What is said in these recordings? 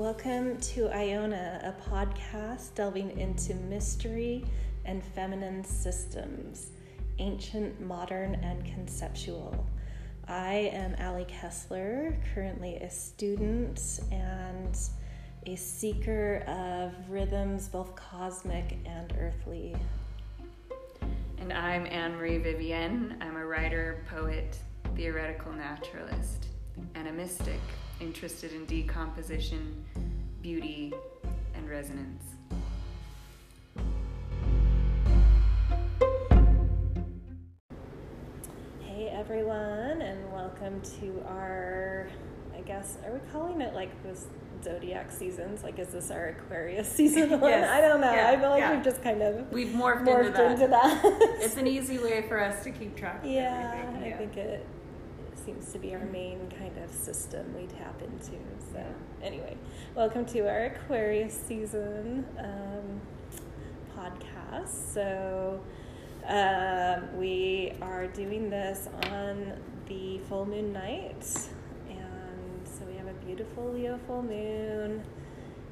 Welcome to Iona, a podcast delving into mystery and feminine systems, ancient, modern, and conceptual. I am Allie Kessler, currently a student and a seeker of rhythms both cosmic and earthly. And I'm Anne Marie Vivienne. I'm a writer, poet, theoretical naturalist, and a mystic interested in decomposition, beauty, and resonance. Hey everyone, and welcome to our, I guess, are we calling it like this zodiac seasons? Like, is this our Aquarius season one? Yes. I don't know. Yeah, I feel like yeah. we've just kind of We've morphed, morphed into that. into that. It's an easy way for us to keep track of yeah, everything. I think it seems to be our main kind of system we tap into. So, anyway, welcome to our Aquarius season um, podcast. So, um, we are doing this on the full moon night, and so we have a beautiful Leo full moon.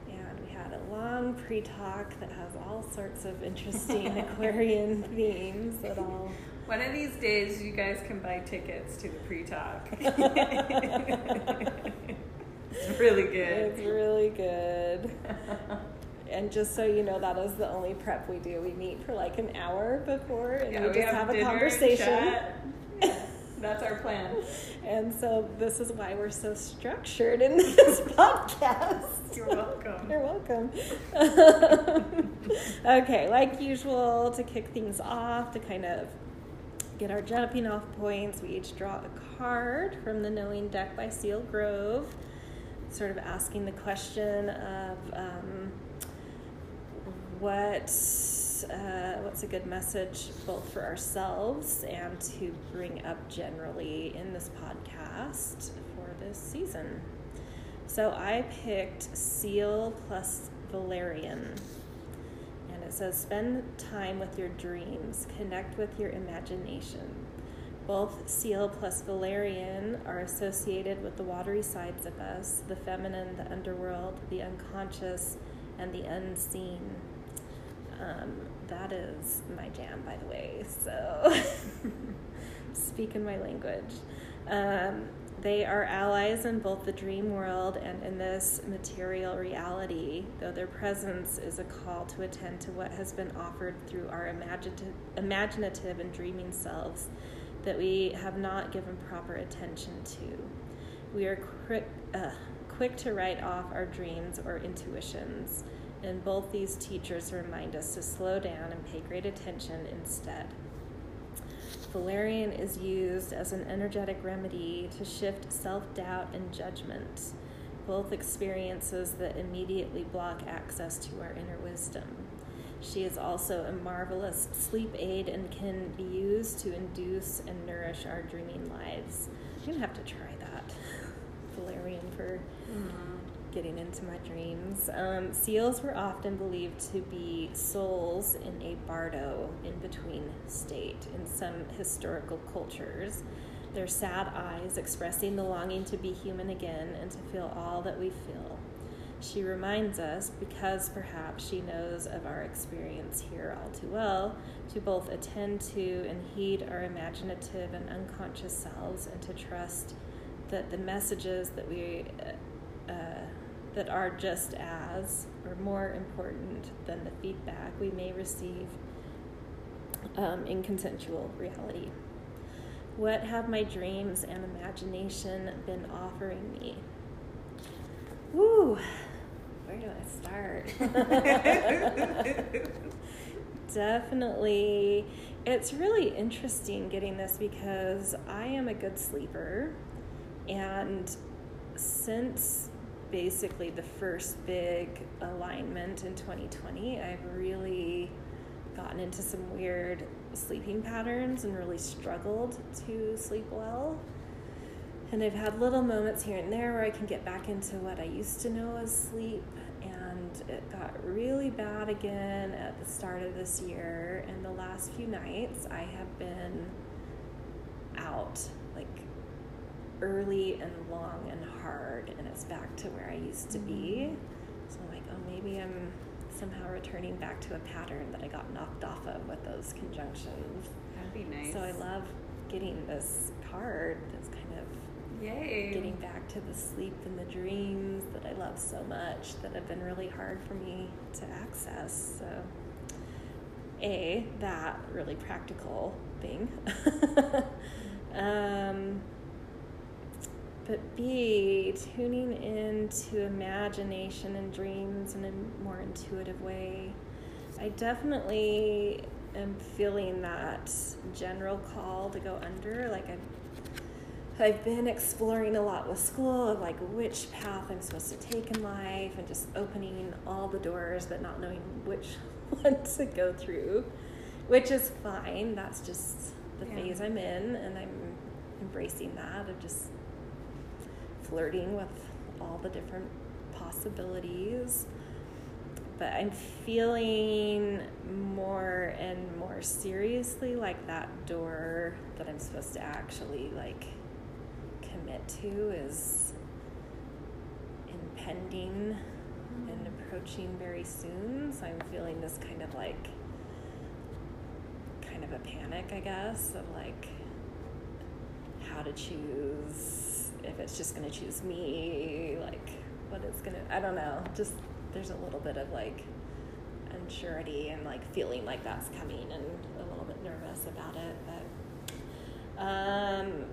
And we had a long pre talk that has all sorts of interesting Aquarian themes that all One of these days, you guys can buy tickets to the pre-talk. it's really good. It's really good. And just so you know, that is the only prep we do. We meet for like an hour before and Yeah, we just have, a conversation. That's our plan. And so this is why we're so structured in this podcast. You're welcome. You're welcome. okay, like usual, to kick things off, to kind of get our jumping off points, we each draw a card from the Knowing deck by Seal Grove, sort of asking the question of um, what uh, what's a good message both for ourselves and to bring up generally in this podcast for this season. So I picked Seal plus Valerian. It says, spend time with your dreams, connect with your imagination. Both Seal plus Valerian are associated with the watery sides of us the feminine, the underworld, the unconscious, and the unseen. Um, that is my jam, by the way. So, speaking my language. Um, they are allies in both the dream world and in this material reality, though their presence is a call to attend to what has been offered through our imaginative, imaginative and dreaming selves that we have not given proper attention to. We are quick, uh, quick to write off our dreams or intuitions, and both these teachers remind us to slow down and pay great attention instead. Valerian is used as an energetic remedy to shift self doubt and judgment, both experiences that immediately block access to our inner wisdom. She is also a marvelous sleep aid and can be used to induce and nourish our dreaming lives. I'm gonna have to try that. Valerian for mm-hmm. Getting into my dreams. Um, seals were often believed to be souls in a bardo, in between state, in some historical cultures. Their sad eyes expressing the longing to be human again and to feel all that we feel. She reminds us, because perhaps she knows of our experience here all too well, to both attend to and heed our imaginative and unconscious selves and to trust that the messages that we uh, uh, that are just as or more important than the feedback we may receive um, in consensual reality. What have my dreams and imagination been offering me? Woo! Where do I start? Definitely. It's really interesting getting this because I am a good sleeper. And since basically the first big alignment in 2020, I've really gotten into some weird sleeping patterns and really struggled to sleep well. And I've had little moments here and there where I can get back into what I used to know as sleep. And it got really bad again at the start of this year. And the last few nights, I have been out, early and long and hard, and it's back to where I used to be. So I'm like, oh, maybe I'm somehow returning back to a pattern that I got knocked off of with those conjunctions. That'd be nice. So I love getting this card that's kind of Yay. getting back to the sleep and the dreams that I love so much that have been really hard for me to access. So, A, that really practical thing. um, but B, tuning into imagination and dreams in a more intuitive way. I definitely am feeling that general call to go under. Like I've I've been exploring a lot with school of like which path I'm supposed to take in life and just opening all the doors but not knowing which one to go through, which is fine. That's just the Yeah. phase I'm in and I'm embracing that of just flirting with all the different possibilities. But I'm feeling more and more seriously like that door that I'm supposed to actually like commit to is impending and approaching very soon. So I'm feeling this kind of like kind of a panic, I guess, of like how to choose if it's just to choose me, like what it's to I don't know. Just there's a little bit of like unsurety and like feeling like that's coming and a little bit nervous about it, but um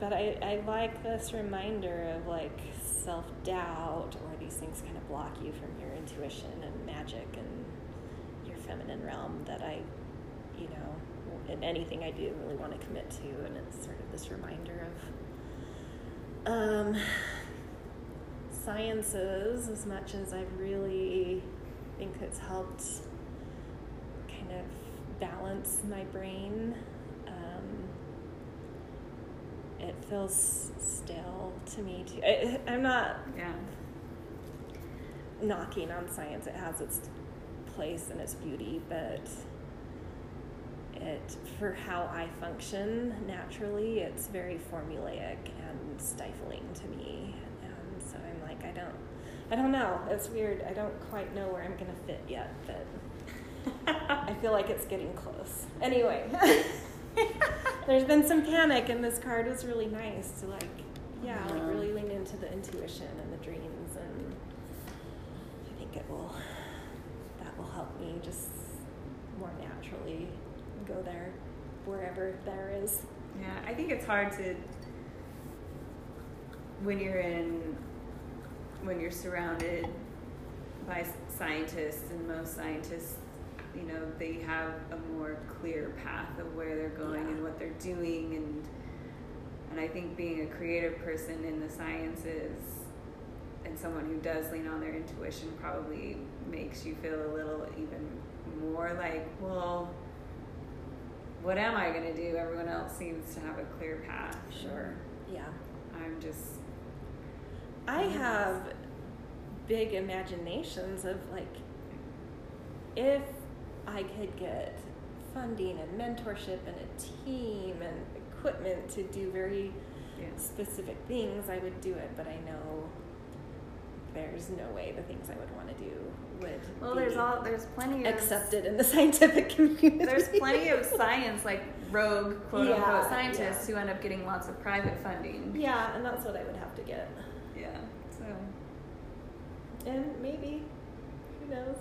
but I, I like this reminder of like self doubt or these things kind of block you from your intuition and magic and your feminine realm that I, you know, in anything I do really want to commit to. And it's sort of this reminder of um, sciences as much as I really think it's helped kind of balance my brain. Um, it feels stale to me too. I, I'm not Yeah. knocking on science. It has its place and its beauty, but it for how I function naturally, it's very formulaic and stifling to me. And so I'm like, I don't, I don't know. It's weird. I don't quite know where I'm gonna fit yet, but I feel like it's getting close. Anyway, there's been some panic, and this card was really nice to like, yeah, like really lean into the intuition and the dreams, and I think it will, that will help me just more naturally go there, wherever there is. Yeah, I think it's hard to when you're in when you're surrounded by scientists and most scientists you know they have a more clear path of where they're going Yeah. and what they're doing and and I think being a creative person in the sciences and someone who does lean on their intuition probably makes you feel a little even more like well what am I going to do? Everyone else seems to have a clear path. Sure. Yeah. I'm just. I have big imaginations of like if I could get funding and mentorship and a team and equipment to do very Yeah. specific things, I would do it, but I know there's no way the things I would want to do would Well, there's all there's plenty of accepted in the scientific community. There's plenty of science, like rogue quote Yeah, unquote scientists yeah. who end up getting lots of private funding. Yeah, and that's what I would have to get. Yeah. So And maybe, who knows?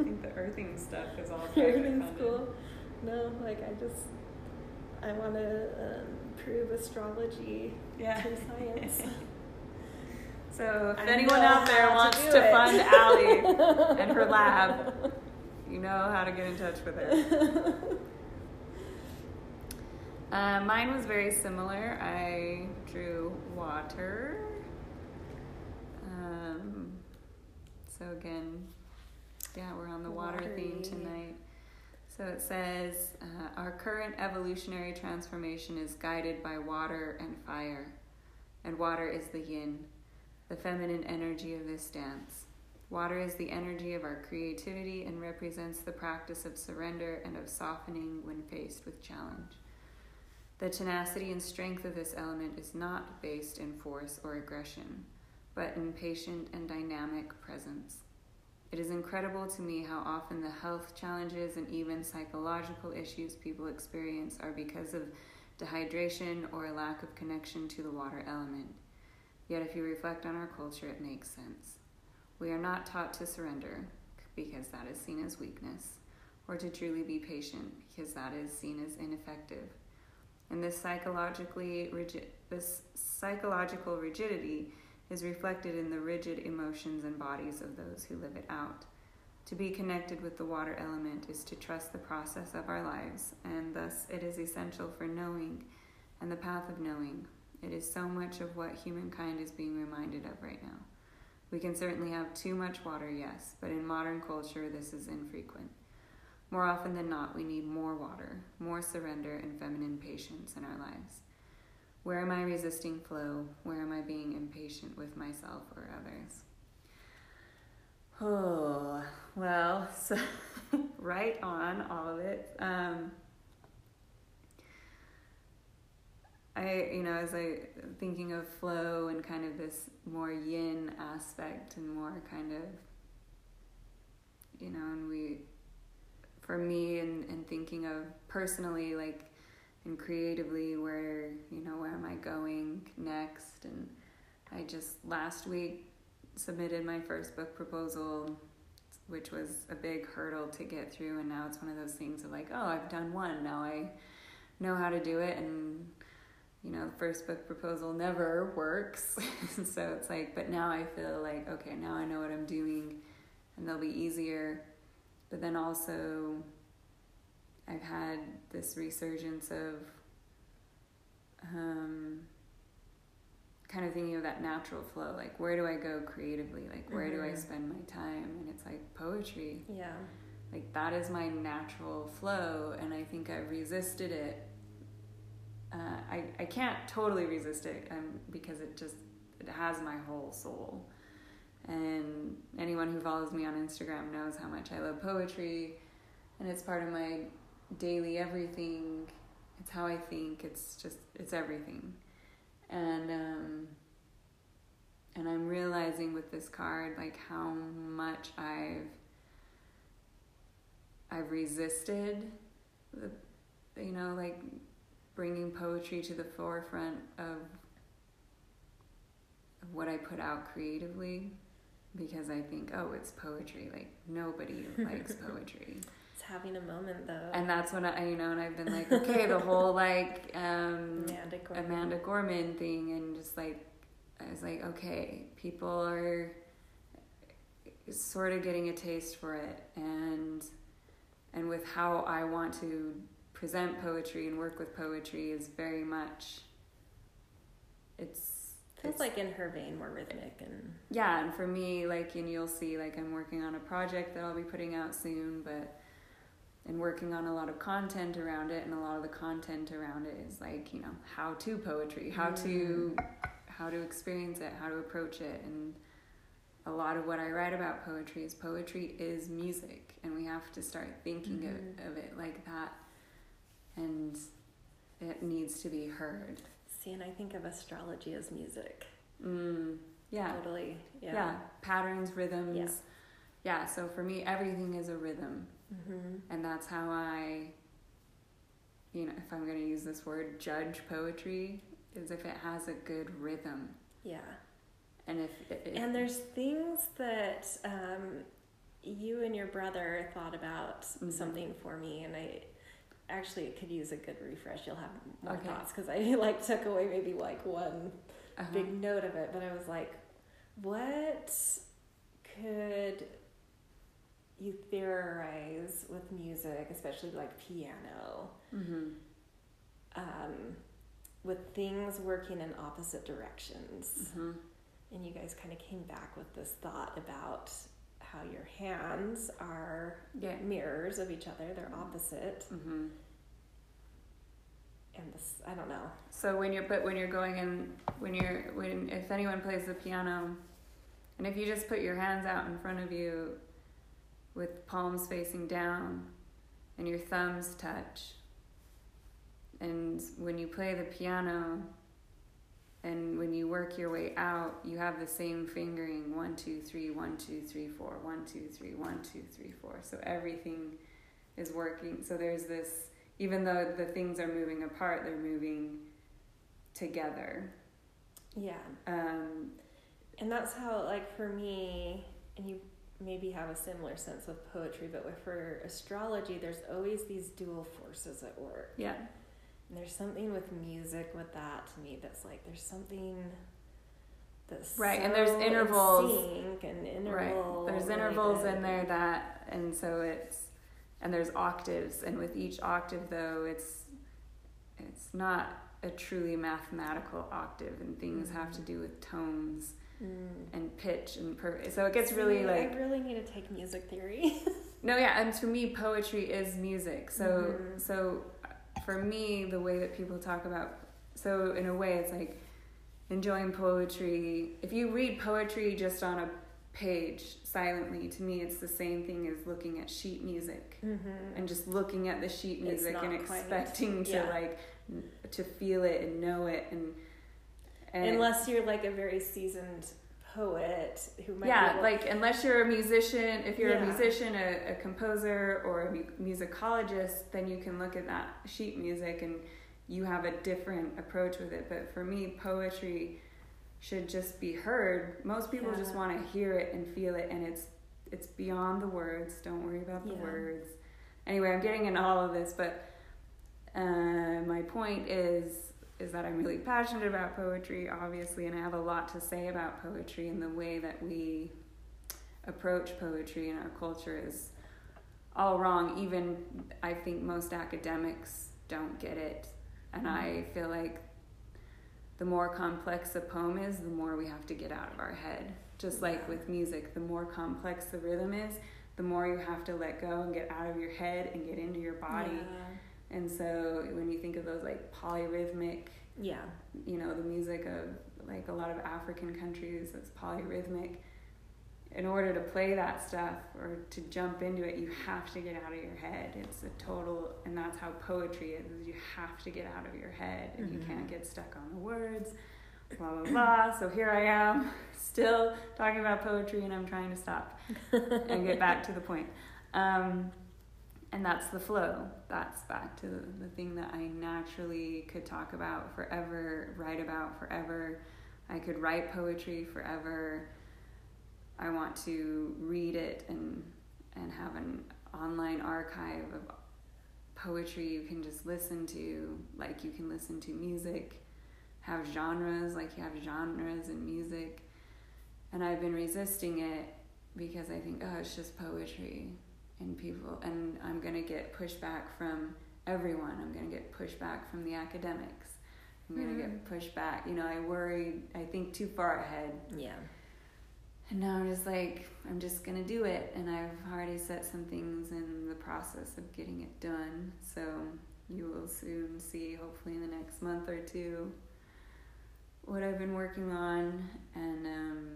I think the earthing stuff is all funded. cool. No, like I just, I want to um, prove astrology Yeah. through science. So if I anyone out there how to wants to fund Allie and her lab, you know how to get in touch with her. Uh, mine was very similar. I drew water. Um, so again, yeah, we're on the water theme tonight. So it says uh, our current evolutionary transformation is guided by water and fire, and water is the yin, the feminine energy of this dance. Water is the energy of our creativity and represents the practice of surrender and of softening when faced with challenge. The tenacity and strength of this element is not based in force or aggression, but in patient and dynamic presence. It is incredible to me how often the health challenges and even psychological issues people experience are because of dehydration or a lack of connection to the water element. Yet, if you reflect on our culture, it makes sense. We are not taught to surrender because that is seen as weakness, or to truly be patient because that is seen as ineffective. And this psychologically rigid, this psychological rigidity is reflected in the rigid emotions and bodies of those who live it out. To be connected with the water element is to trust the process of our lives, and thus it is essential for knowing and the path of knowing. It is so much of what humankind is being reminded of right now. We can certainly have too much water, yes, but in modern culture, this is infrequent. More often than not, we need more water, more surrender, and feminine patience in our lives. Where am I resisting flow? Where am I being impatient with myself or others? Oh, well, so right on all of it. Um, I, you know, as I thinking of flow and kind of this more yin aspect and more kind of, you know, and we, for me, and, and thinking of personally, like, and creatively, where, you know, where am I going next? And I just last week submitted my first book proposal, which was a big hurdle to get through. And now it's one of those things of like, oh, I've done one. Now I know how to do it. And you know, the first book proposal never works. so it's like, but now I feel like, okay, now I know what I'm doing and they'll be easier. But then also, I've had this resurgence of um, kind of thinking of that natural flow. Like, where do I go creatively? Like, where mm-hmm. do I mm-hmm. spend my time? And it's like poetry. Yeah. Like, that is my natural flow. And I think I've resisted it uh, I, I can't totally resist it um, because it just it has my whole soul. And anyone who follows me on instagram knows how much i love poetry and it's part of my daily everything. It's how i think. It's just it's everything. And um, and i'm realizing with this card like how much i've i've resisted the you know like bringing poetry to the forefront of, of what I put out creatively because I think, oh, it's poetry. Like nobody likes poetry. It's having a moment though. And that's when I, you know, and I've been like, okay, the whole like um, Amanda, Gorman. Amanda Gorman thing, and just like, I was like, okay, people are sort of getting a taste for it, and and with how I want to present poetry and work with poetry is very much it's feels it's, like in her vein more rhythmic and yeah and for me like and you'll see like i'm working on a project that i'll be putting out soon but and working on a lot of content around it and a lot of the content around it is like you know how to poetry how mm. to how to experience it how to approach it and a lot of what i write about poetry is poetry is music and we have to start thinking mm-hmm. of, of it like that and it needs to be heard. See, and I think of astrology as music. Mm, yeah. Totally. Yeah. yeah. Patterns, rhythms. Yeah. yeah. So for me, everything is a rhythm. Mm-hmm. And that's how I, you know, if I'm going to use this word, judge poetry, is if it has a good rhythm. Yeah. And if. if and there's things that. Um, you and your brother thought about mm-hmm. something for me, and I actually it could use a good refresh. You'll have more okay. thoughts because I like took away maybe like one uh-huh. big note of it, but I was like, what could you theorize with music, especially like piano, mm-hmm. um, with things working in opposite directions? Mm-hmm. And you guys kind of came back with this thought about how your hands are yeah. mirrors of each other, they're opposite. Mm-hmm. And this, I don't know. So when you're, but when you're going in, when you're, when, if anyone plays the piano, and if you just put your hands out in front of you with palms facing down and your thumbs touch, And when you play the piano and when you work your way out, you have the same fingering one, two, three, one, two, three, four, one, two, three, one, two, three, four. So everything is working. So there's this, even though the things are moving apart, they're moving together. Yeah. Um, And that's how, like, for me, and you maybe have a similar sense with poetry, but with, for astrology, there's always these dual forces at work. yeah. And there's something with music with that to me that's like, there's something that's Right, and there's so in intervals. and interval. Right. There's intervals in there that, and so it's, and there's octaves, and with each octave though, it's, it's not a truly mathematical octave, and things have to do with tones Mm. and pitch and per. So it gets really like I really need to take music theory. no, yeah, and to me, poetry is music. So Mhm. so for me, the way that people talk about, so in a way, it's like enjoying poetry. If you read poetry just on a page silently, to me, it's the same thing as looking at sheet music mm-hmm. and just looking at the sheet music and expecting to like to feel it and know it and and Unless you're like a very seasoned poet who might be yeah able- like unless you're a musician if you're Yeah. a musician a, a composer or a mu- musicologist then you can look at that sheet music and you have a different approach with it. But for me poetry should just be heard. Most people just want to hear it and feel it and it's it's beyond the words. Don't worry about the Yeah. words. Anyway i'm getting into all of this but uh, my point is is that I'm really passionate about poetry, obviously, and I have a lot to say about poetry and the way that we approach poetry in our culture is all wrong. Even I think most academics don't get it, and mm-hmm. I feel like the more complex a poem is, the more we have to get out of our head. Just like with music, the more complex the rhythm is, the more you have to let go and get out of your head and get into your body. Yeah. And so when you think of those like polyrhythmic, yeah. you know, the music of like a lot of African countries that's polyrhythmic, in order to play that stuff or to jump into it, you have to get out of your head. It's a total, and that's how poetry is. is you have to get out of your head, and you can't get stuck on the words. Blah blah blah. So here I am, still talking about poetry, and I'm trying to stop and get back to the point. Um, and that's the flow. That's back to the, thing that I naturally could talk about forever, write about forever. I could write poetry forever. I want to read it and and have an online archive of poetry you can just listen to, like you can listen to music, have genres, like you have genres in music. And I've been resisting it because I think, oh, it's just poetry. And people, and I'm going to get pushback from everyone. I'm going to get pushback from the academics. I'm going to get pushback. You know, I worry, I think too far ahead. Yeah. And now I'm just like, I'm just gonna do it. And I've already set some things in the process of getting it done. So you will soon see, hopefully in the next month or two, what I've been working on. And, um,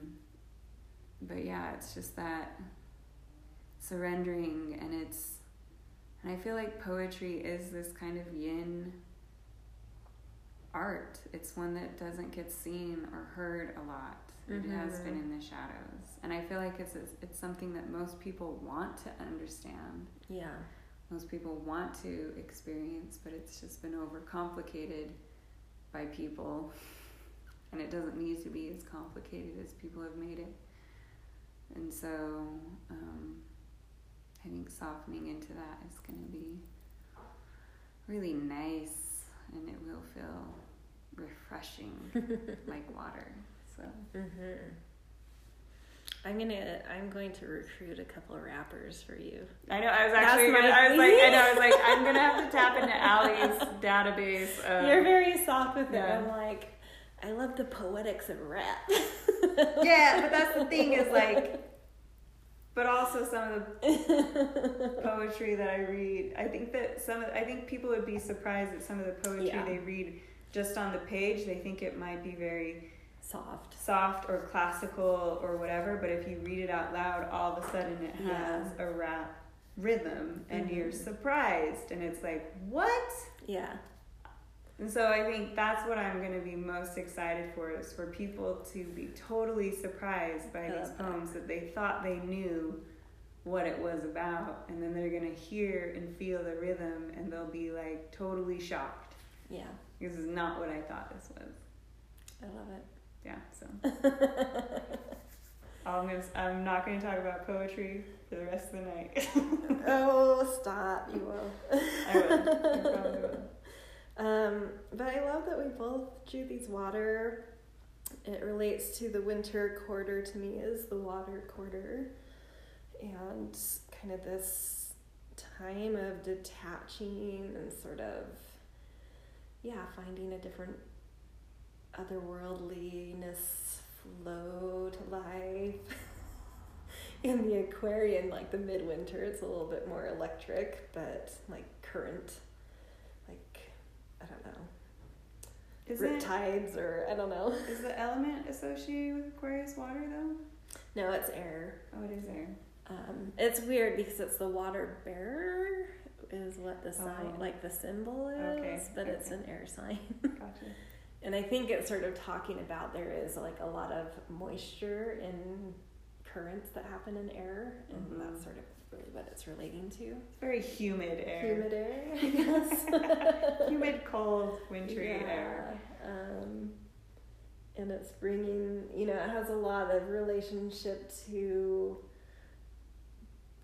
but yeah, it's just that surrendering and it's, and I feel like poetry is this kind of yin art. It's one that doesn't get seen or heard a lot. It has been in the shadows, and I feel like it's it's something that most people want to understand. Yeah. Most people want to experience, but it's just been overcomplicated by people, and it doesn't need to be as complicated as people have made it. And so, um, I think softening into that is going to be really nice, and it will feel refreshing like water. So. Mm-hmm. I'm gonna. I'm going to recruit a couple of rappers for you. I know. I was actually. Gonna, I was like. I know. I was like. I'm gonna have to tap into Allie's database. Of, You're very soft with yeah. it. I'm like, I love the poetics of rap. yeah, but that's the thing is like. But also some of the poetry that I read, I think that some. Of, I think people would be surprised at some of the poetry Yeah. they read just on the page. They think it might be very soft. soft or classical or whatever, but if you read it out loud, all of a sudden it Yeah. has a rap rhythm, and Mhm. you're surprised, and it's like, what? Yeah. And so I think that's what I'm going to be most excited for is for people to be totally surprised by these love that. poems that they thought they knew what it was about and then they're going to hear and feel the rhythm and they'll be like totally shocked. Yeah, This is not what I thought this was. I love it. Yeah, so I'm gonna, I'm not going to talk about poetry for the rest of the night. oh, stop! You will. I will. I probably will. Um, but I love that we both drew these water. It relates to the winter quarter to me is the water quarter, and kind of this time of detaching and sort of, yeah, finding a different otherworldliness flow to life. In the Aquarian, like the midwinter, it's a little bit more electric, but like current, I don't know, Is rip it, tides or I don't know. is the element associated with Aquarius water though? No, it's air. Oh, it is there. Um, it's weird because it's the water bearer is what the sign, Oh. like the symbol is, Okay, but it's an air sign. Gotcha. And I think it's sort of talking about there is like a lot of moisture in currents that happen in air, and Mhm. that's sort of really what it's relating to. It's very humid air. Humid air, I guess. Humid, cold, wintry air. Um, and it's bringing, you know, it has a lot of relationship to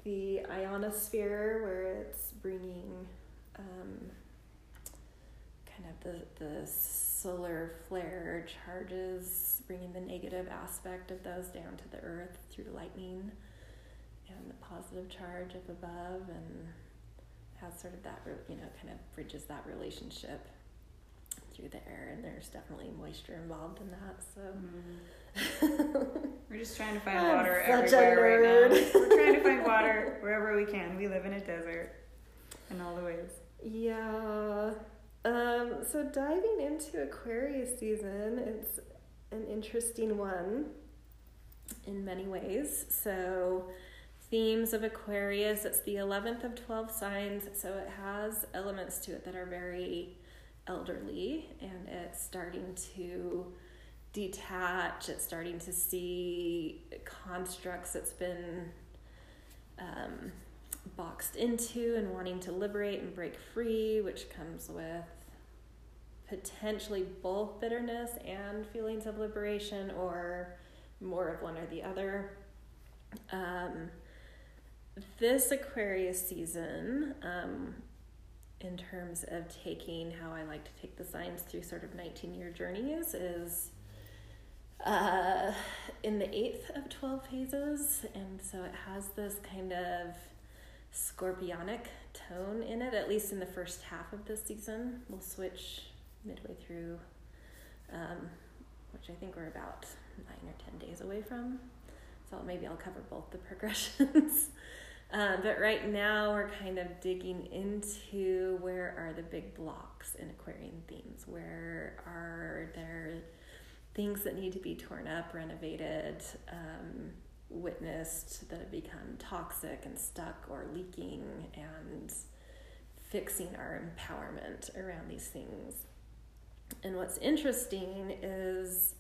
the ionosphere where it's bringing um, kind of the, the solar flare charges, bringing the negative aspect of those down to the earth through lightning and the positive charge up above and has sort of that, you know, kind of bridges that relationship through the air, and there's definitely moisture involved in that. So Mhm. We're just trying to find I'm water everywhere right now. We're trying to find water wherever we can. We live in a desert in all the ways. yeah. Um, so diving into Aquarius season, it's an interesting one in many ways. So themes of Aquarius, it's the 11th of 12 signs, so it has elements to it that are very elderly and it's starting to detach, it's starting to see constructs it's been um, boxed into and wanting to liberate and break free, which comes with potentially both bitterness and feelings of liberation, or more of one or the other. Um, this Aquarius season, um, in terms of taking how I like to take the signs through sort of 19 year journeys, is uh, in the eighth of 12 phases. And so it has this kind of scorpionic tone in it, at least in the first half of the season. We'll switch midway through, um, which I think we're about nine or 10 days away from. So maybe I'll cover both the progressions. Um, but right now, we're kind of digging into where are the big blocks in Aquarian themes? Where are there things that need to be torn up, renovated, um, witnessed that have become toxic and stuck or leaking, and fixing our empowerment around these things? And what's interesting is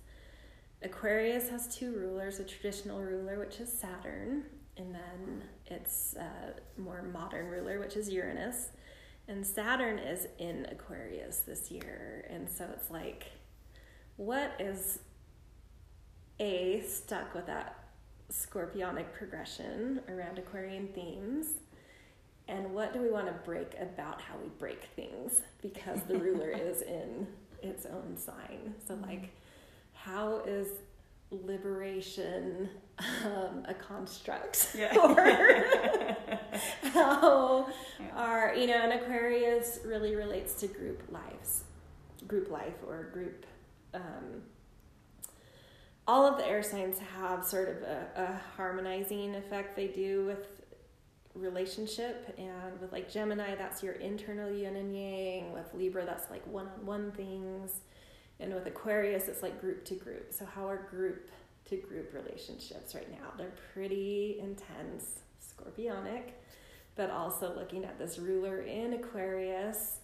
Aquarius has two rulers a traditional ruler, which is Saturn, and then its uh, more modern ruler, which is Uranus. And Saturn is in Aquarius this year. And so it's like, what is A, stuck with that scorpionic progression around Aquarian themes? And what do we want to break about how we break things? Because the ruler is in its own sign. So, like, how is liberation um, a construct? Yeah. or how Yeah. are, you know, an Aquarius really relates to group lives, group life or group. Um, all of the air signs have sort of a, a harmonizing effect they do with relationship and with like gemini that's your internal yin and yang with libra that's like one-on-one things and with aquarius it's like group to group so how are group to group relationships right now they're pretty intense scorpionic but also looking at this ruler in aquarius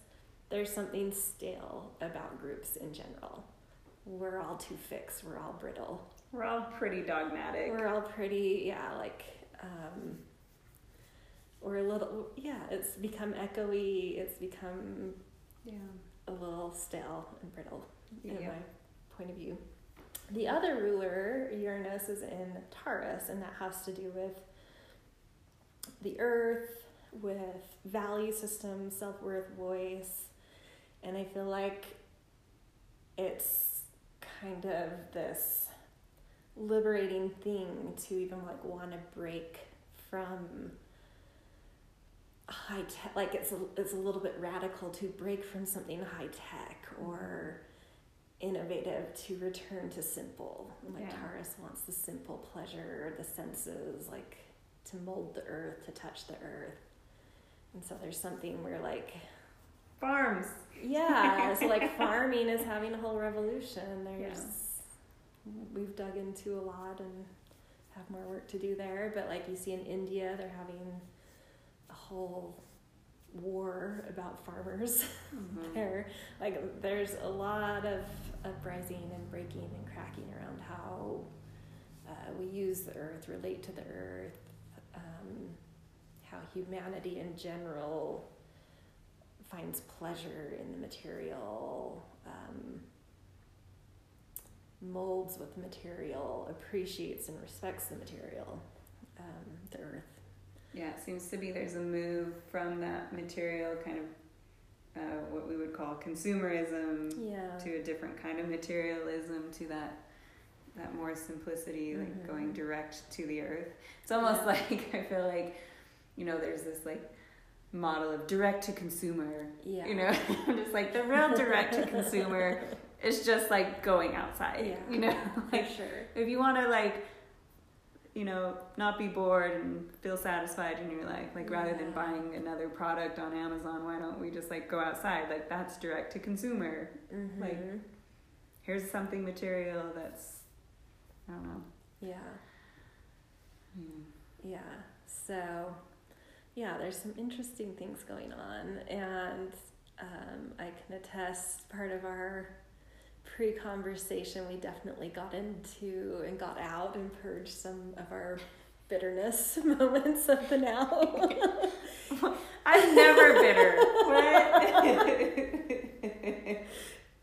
there's something stale about groups in general. We're all too fixed. We're all brittle. We're all pretty dogmatic. We're all pretty, yeah, like, um, we're a little, yeah, it's become echoey. It's become yeah. a little stale and brittle in my point of view. The other ruler, Uranus, is in Taurus, and that has to do with the earth, with value system, self worth, voice. And I feel like it's kind of this liberating thing to even like want to break from high tech like it's a, it's a little bit radical to break from something high tech or innovative to return to simple. Like Yeah. taurus wants the simple pleasure the senses like to mold the earth to touch the earth. And so there's something where like Farms. yeah so like farming is having a whole revolution. There's we've dug into a lot and have more work to do there. But like you see in india they're having a whole war about farmers Mhm. there like there's a lot of uprising and breaking and cracking around how uh, we use the earth relate to the earth um, how humanity in general finds pleasure in the material um, molds with the material appreciates and respects the material um, the earth Yeah, it seems to be there's a move from that material kind of uh, what we would call consumerism yeah to a different kind of materialism to that that more simplicity, like Mhm. going direct to the earth. It's almost Yeah. like I feel like you know there's this like model of direct to consumer. yeah You know, I'm just like the real direct to consumer is just like going outside. Yeah. You know, for like sure if you want to like you know not be bored and feel satisfied in your life like rather than buying another product on amazon why don't we just like go outside like that's direct to consumer mm-hmm. like, here's something material that's i don't know yeah Hmm. Yeah. So, yeah, there's some interesting things going on, and um, I can attest part of our pre-conversation we definitely got into and got out and purged some of our bitterness moments of the now. i'm never bitter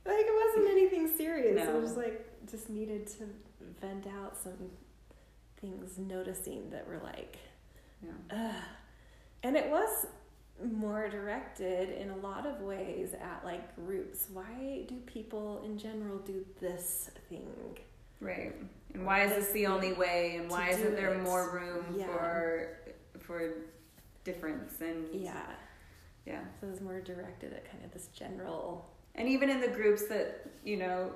like it wasn't anything serious. It No. was like just needed to vent out some things, noticing that were like yeah. Ugh. And it was more directed in a lot of ways at like groups. Why do people in general do this thing? right and why is this the only way and why isn't there it. more room Yeah. for for difference and Yeah. yeah So it's more directed at kind of this general. and even in the groups that you know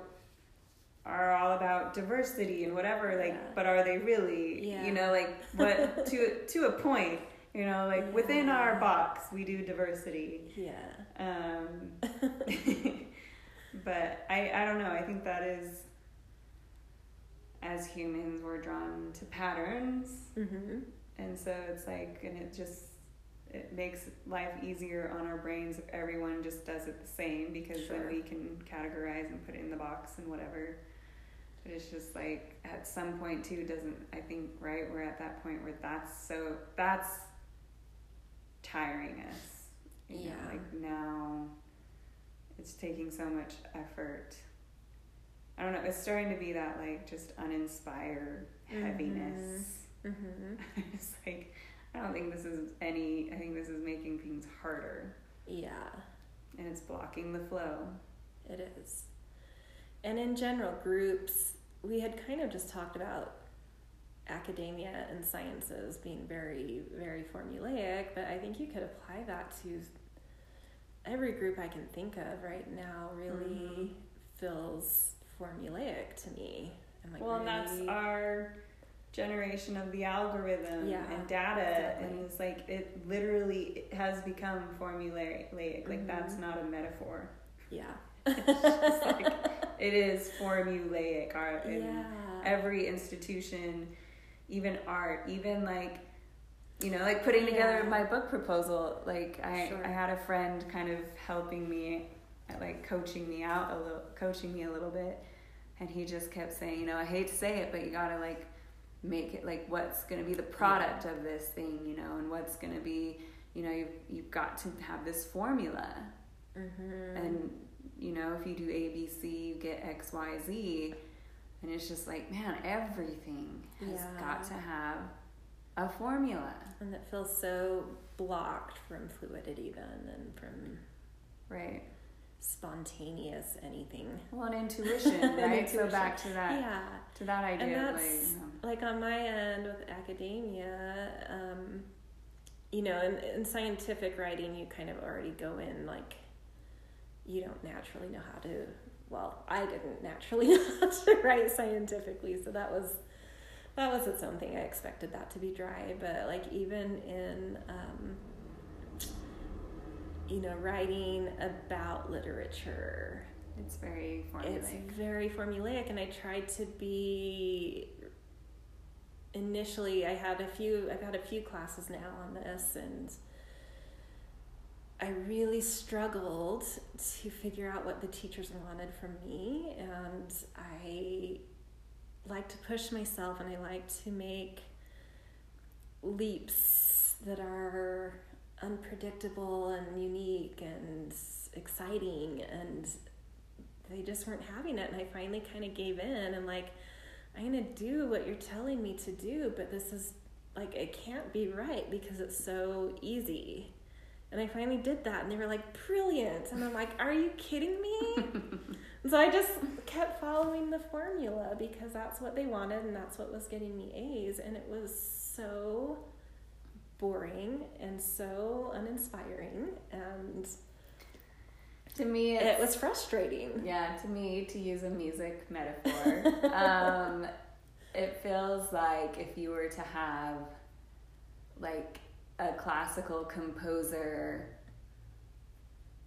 are all about diversity and whatever like Yeah. but are they really Yeah. you know like what to to a point you know like within our box we do diversity Yeah. um but i i don't know i think that is as humans we're drawn to patterns Mm-hmm. and so it's like, and it just it makes life easier on our brains if everyone just does it the same because then we can categorize and put it in the box and whatever. But it's just like at some point too doesn't I think right we're at that point where that's so that's tiring us. You know, Yeah. like now it's taking so much effort. I don't know, it's starting to be that like just uninspired heaviness. Mm-hmm. it's like I don't think this is any. I think this is making things harder, Yeah. and it's blocking the flow. It is. And in general, groups, we had kind of just talked about academia and sciences being very, very formulaic, but I think you could apply that to every group I can think of right now, really Mhm. feels formulaic to me. And like well, and that's our generation of the algorithm Yeah, and data, exactly. and it's like it literally has become formulaic. Like that's Mhm. not a metaphor. yeah. It's just like it is formulaic. Our yeah. every institution, even art, even like you know, like putting together Yeah. my book proposal. Like I, Sure. I had a friend kind of helping me, like coaching me out a little, coaching me a little bit, and he just kept saying, you know, I hate to say it, but you gotta like make it like what's gonna be the product of this thing, you know, and what's gonna be, you know, you've you've got to have this formula, Mm-hmm. and you know, if you do A B C, you get X Y Z, and it's just like, man, everything has Yeah. got to have a formula. and it feels so blocked from fluidity then and from Right. spontaneous anything. Well, and intuition, right? So intuition. back to that, yeah. to that idea, and that's like, you know, like on my end with academia um, you know in, in scientific writing you kind of already go in like you don't naturally know how to well i didn't naturally know how to write scientifically so that was that was its own thing. I expected that to be dry but like even in um, you know writing about literature it's very it's very formulaic and i tried to be initially i had a few i've had a few classes now on this and i really struggled to figure out what the teachers wanted from me and i like to push myself and i like to make leaps that are unpredictable and unique and exciting and they just weren't having it and i finally kind of gave in and like i'm gonna do what you're telling me to do but this is like it can't be right because it's so easy and i finally did that and they were like brilliant. And i'm like are you kidding me? So i just kept following the formula because that's what they wanted and that's what was getting me a's and it was so boring and so uninspiring and to me, it was frustrating. Yeah, to me, to use a music metaphor, um, it feels like if you were to have like a classical composer,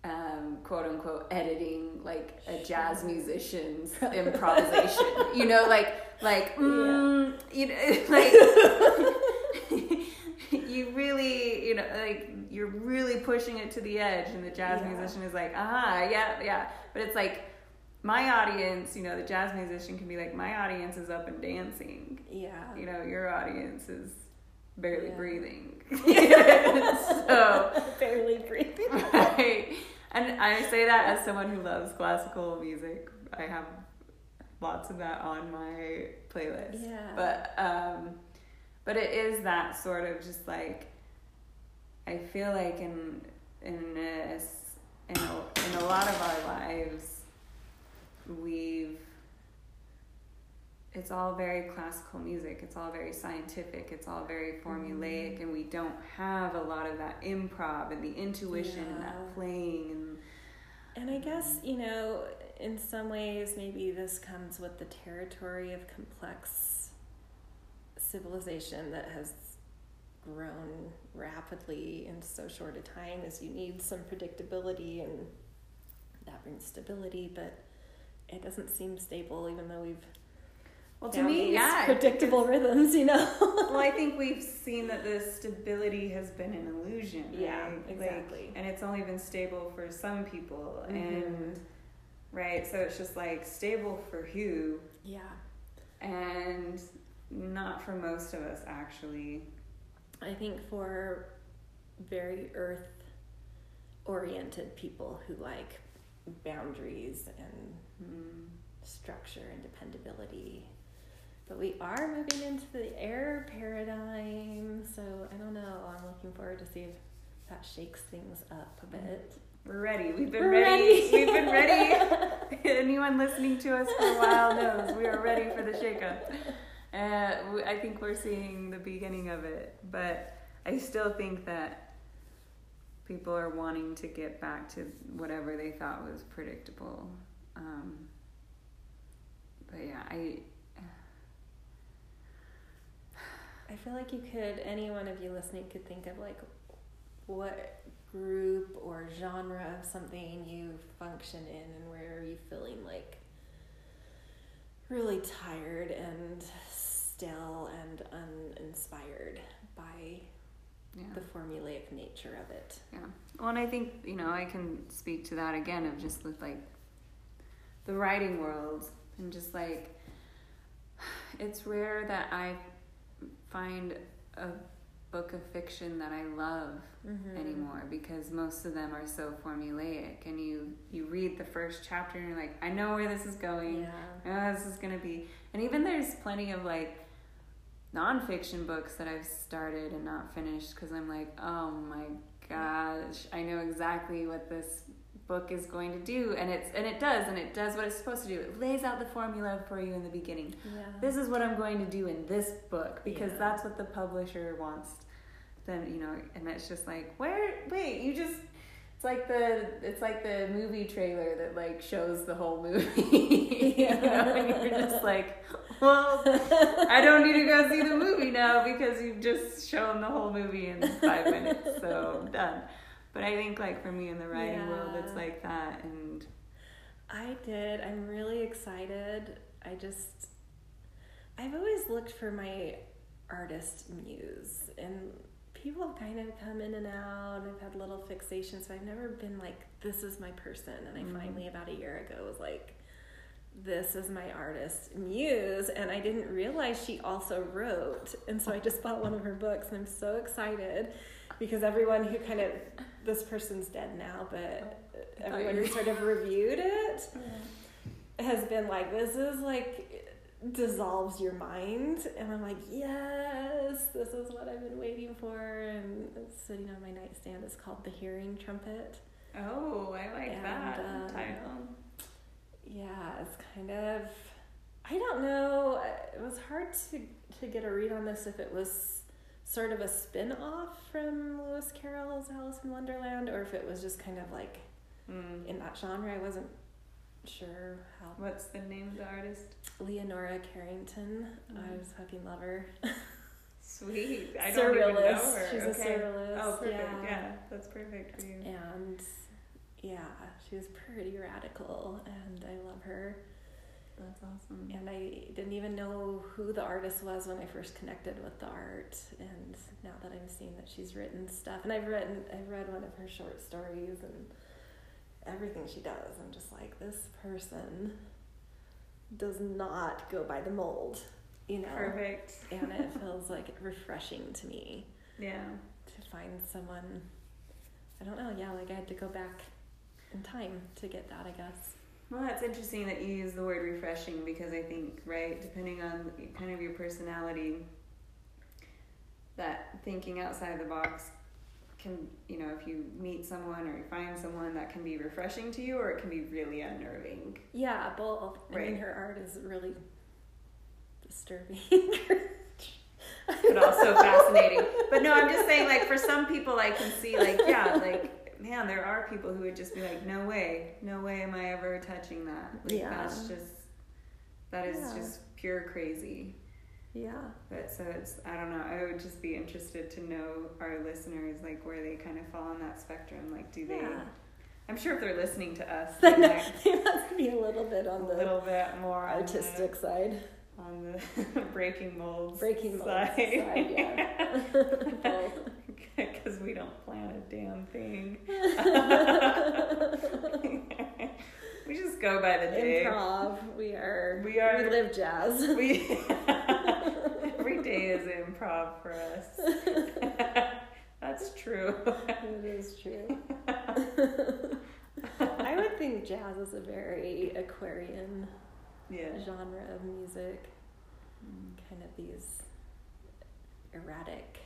um, quote unquote, editing like a jazz musician's improvisation, you know, like like mm, you know, like you really, you know, like you're really pushing it to the edge, and the jazz Yeah. musician is like, ah, yeah, yeah. But it's like my audience, you know, the jazz musician can be like, my audience is up and dancing. yeah You know, your audience is barely Yeah. breathing. so, barely breathing right. And I say that as someone who loves classical music. I have lots of that on my playlist. Yeah. But um but it is that sort of just like I feel like in in this in a, in a lot of our lives we've it's all very classical music. It's all very scientific. It's all very formulaic mm-hmm. and we don't have a lot of that improv and the intuition and that playing and And I guess, you know, in some ways, maybe this comes with the territory of complex civilization that has grown rapidly in so short a time is you need some predictability and that brings stability, but it doesn't seem stable even though we've well to me yeah predictable rhythms, you know. well, I think we've seen that the stability has been an illusion. Yeah, right? Like, exactly. and it's only been stable for some people, Mhm. and right, so it's just like stable for who, yeah. and not for most of us actually. I think for very earth oriented people who like boundaries and Mm. structure and dependability. But we are moving into the air paradigm, so I don't know. I'm looking forward to see if that shakes things up a bit. We're ready. We've been ready. ready. We've been ready. Anyone listening to us for a while knows we are ready for the shakeup. Uh, I think we're seeing the beginning of it, but I still think that people are wanting to get back to whatever they thought was predictable. Um, but yeah, I I feel like you could, any one of you listening could think of like what group or genre of something you function in and where are you feeling like really tired and still and uninspired by the formulaic nature of it. Yeah. Well, and I think, you know, I can speak to that again of just with like the writing world and just like it's rare that I find a book of fiction that I love Mm-hmm. anymore because most of them are so formulaic and you you read the first chapter and you're like I know where this is going. Yeah. I know this is going to be. And even there's plenty of like nonfiction books that I've started and not finished because I'm like, oh my gosh, I know exactly what this book is going to do, and it's and it does, and it does what it's supposed to do. It lays out the formula for you in the beginning. Yeah. This is what I'm going to do in this book because Yeah. that's what the publisher wants. Then you know, and it's just like, where? Wait, you just. It's like the it's like the movie trailer that like shows the whole movie. you know, and you're just like, well, I don't need to go see the movie now because you've just shown the whole movie in five minutes. So done. But I think like for me in the writing world, it's like that, and I did. I'm really excited. I just, I've always looked for my artist muse, and people have kind of come in and out. I've had little fixations, but I've never been like, this is my person. And I Mhm. finally, about a year ago, was like, this is my artist muse. And I didn't realize she also wrote. And so I just bought one of her books, and I'm so excited because everyone who kind of, this person's dead now, but everyone who sort of reviewed it has been like, this is like dissolves your mind. And I'm like, yes, this is what I've been waiting for. And it's sitting on my nightstand. It's called The Hearing Trumpet. oh, I like And, that um, title. Yeah, it's kind of, I don't know. It was hard to, to get a read on this if it was sort of a spin off from Lewis Carroll's Alice in Wonderland or if it was just kind of like Mm. in that genre. I wasn't sure how What's the name of the artist? Leonora Carrington. I Mhm. was fucking love her. Sweet. I don't even know Surrealist. her. She's a okay. surrealist. Oh, perfect. Yeah. Yeah. that's perfect for you. And yeah, she was pretty radical, and I love her. That's awesome. And I didn't even know who the artist was when I first connected with the art. And now that I'm seeing that she's written stuff, and I've written, I've read one of her short stories, and everything she does, I'm just like, this person does not go by the mold, you know. Perfect. and it feels like refreshing to me Yeah. to find someone i don't know yeah like i had to go back in time to get that i guess Well, that's interesting that you use the word refreshing because I think, right, depending on kind of your personality, that thinking outside the box can, you know, if you meet someone or you find someone that can be refreshing to you or it can be really unnerving. yeah both i mean Right. her art is really disturbing but also fascinating. But no, I'm just saying, like, for some people, I can see, like, yeah, like, man, there are people who would just be like, no way, no way am I ever touching that. Like, Yeah. that's just, that is Yeah. just pure crazy. yeah But so it's, I don't know, I would just be interested to know our listeners, like, where they kind of fall on that spectrum. Like, do they, yeah I'm sure if they're listening to us, they must be a little bit on the little bit more on the- artistic side on the breaking molds breaking molds side. side, yeah. Because don't a damn thing. we just go by the day. improv we are We are- we live jazz We every day is improv for us. That's true. it is true I would think jazz is a very Aquarian Yeah. genre of music, mm. kind of these erratic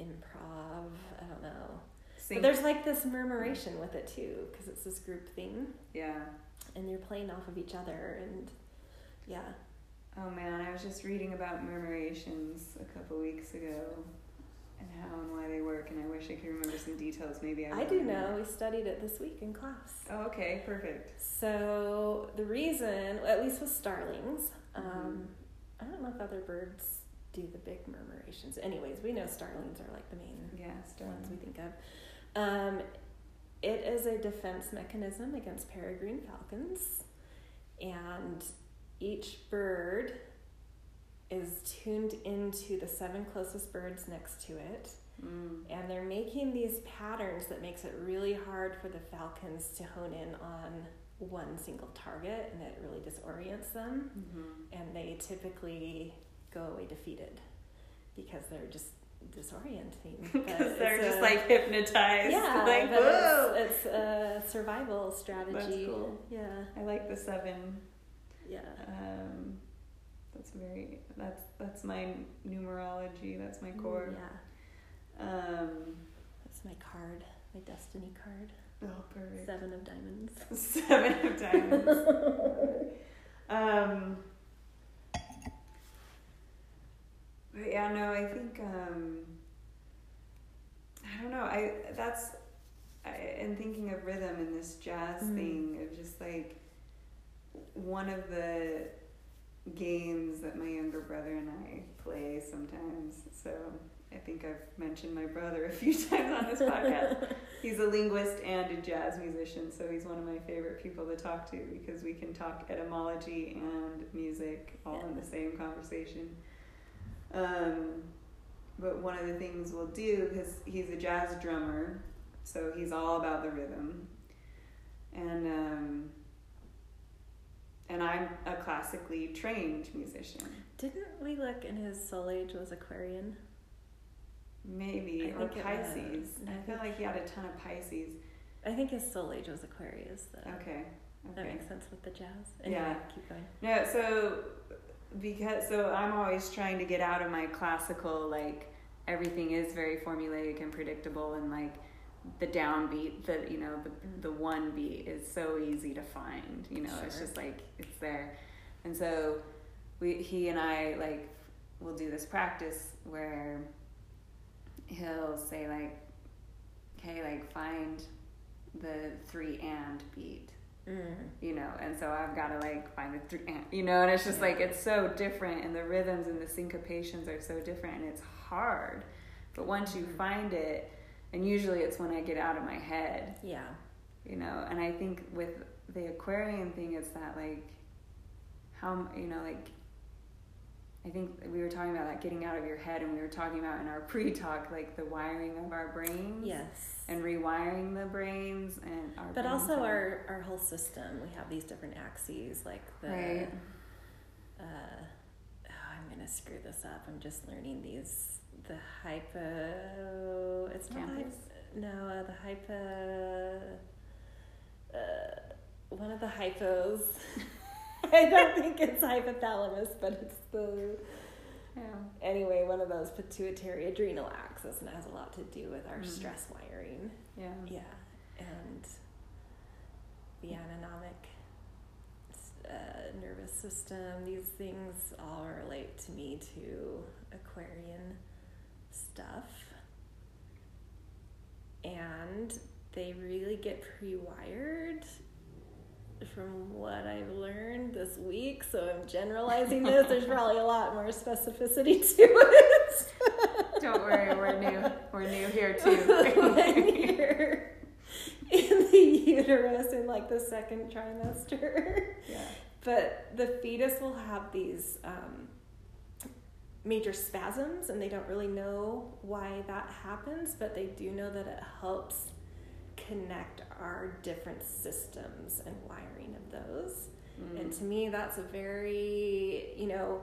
improv. I don't know. Sing- But there's like this murmuration with it too, because it's this group thing, yeah. and you're playing off of each other, and yeah, Oh man, I was just reading about murmurations a couple weeks ago and how and why they work, and I wish I could remember some details. Maybe I. I do know. We studied it this week in class. Oh, okay, perfect. So the reason, at least with starlings, um, Mhm. I don't know if other birds do the big murmurations. Anyways, we know starlings are like the main Yeah, ones we think of. Um, it is a defense mechanism against peregrine falcons, and each bird is tuned into the seven closest birds next to it, Mm. and they're making these patterns that makes it really hard for the falcons to hone in on one single target and it really disorients them Mhm. and they typically go away defeated because they're just disorienting Because they're just a- like hypnotized. yeah like, but whoa. it's, it's a survival strategy That's cool. yeah I like the seven. yeah Um, that's very. That's that's my numerology. That's my Mm, core. yeah Um, that's my card my destiny card oh, perfect. seven of diamonds Seven of diamonds. um, but yeah, no, I think um, I don't know. I that's I, and thinking of rhythm and this jazz Mm. thing of just like one of the games that my younger brother and I play sometimes. So I think I've mentioned my brother a few times on this podcast. He's a linguist and a jazz musician, so he's one of my favorite people to talk to because we can talk etymology and music all in the same conversation. Um, but one of the things we'll do, because he's a jazz drummer, so he's all about the rhythm. And um, and I'm a classically trained musician. Didn't we look in his soul age was Aquarian? Maybe, I or Pisces. I I feel like he had a ton of Pisces. I think his soul age was Aquarius, though. Okay. That makes sense with the jazz. Anyway, Yeah. keep going. No, so because so I'm always trying to get out of my classical like everything is very formulaic and predictable and like the downbeat, the you know the the one beat is so easy to find. You know, it's just like it's there, and so we he and I like will do this practice where he'll say like, "Okay, like find the three and beat." Mm. you know and so i've got to like find the three you know and it's just like it's so different and the rhythms and the syncopations are so different and it's hard but once you Mhm. find it and usually it's when i get out of my head Yeah. you know and i think with the aquarian thing it's that like how you know like i think we were talking about that getting out of your head and we were talking about in our pre-talk like the wiring of our brains Yes. and rewiring the brains and our but also our our whole system. We have these different axes, like the. right Uh, oh, I'm gonna screw this up. I'm just learning these. The hypo. It's not hypo. No, uh, the hypo. Uh, one of the hypos. I don't think it's hypothalamus, but it's the yeah anyway one of those pituitary adrenal axis, and it has a lot to do with our Mm. stress wiring. yeah Yeah, and the autonomic uh, nervous system. These things all relate to me to Aquarian stuff, and they really get pre-wired. From what I've learned this week, so I'm generalizing this. There's probably a lot more specificity to it. Don't worry, we're new. We're new here too. when you're in the uterus in like the second trimester. yeah. But the fetus will have these um, major spasms, and they don't really know why that happens, but they do know that it helps connect our different systems and wiring of those. And Mm. to me, that's a very, you know,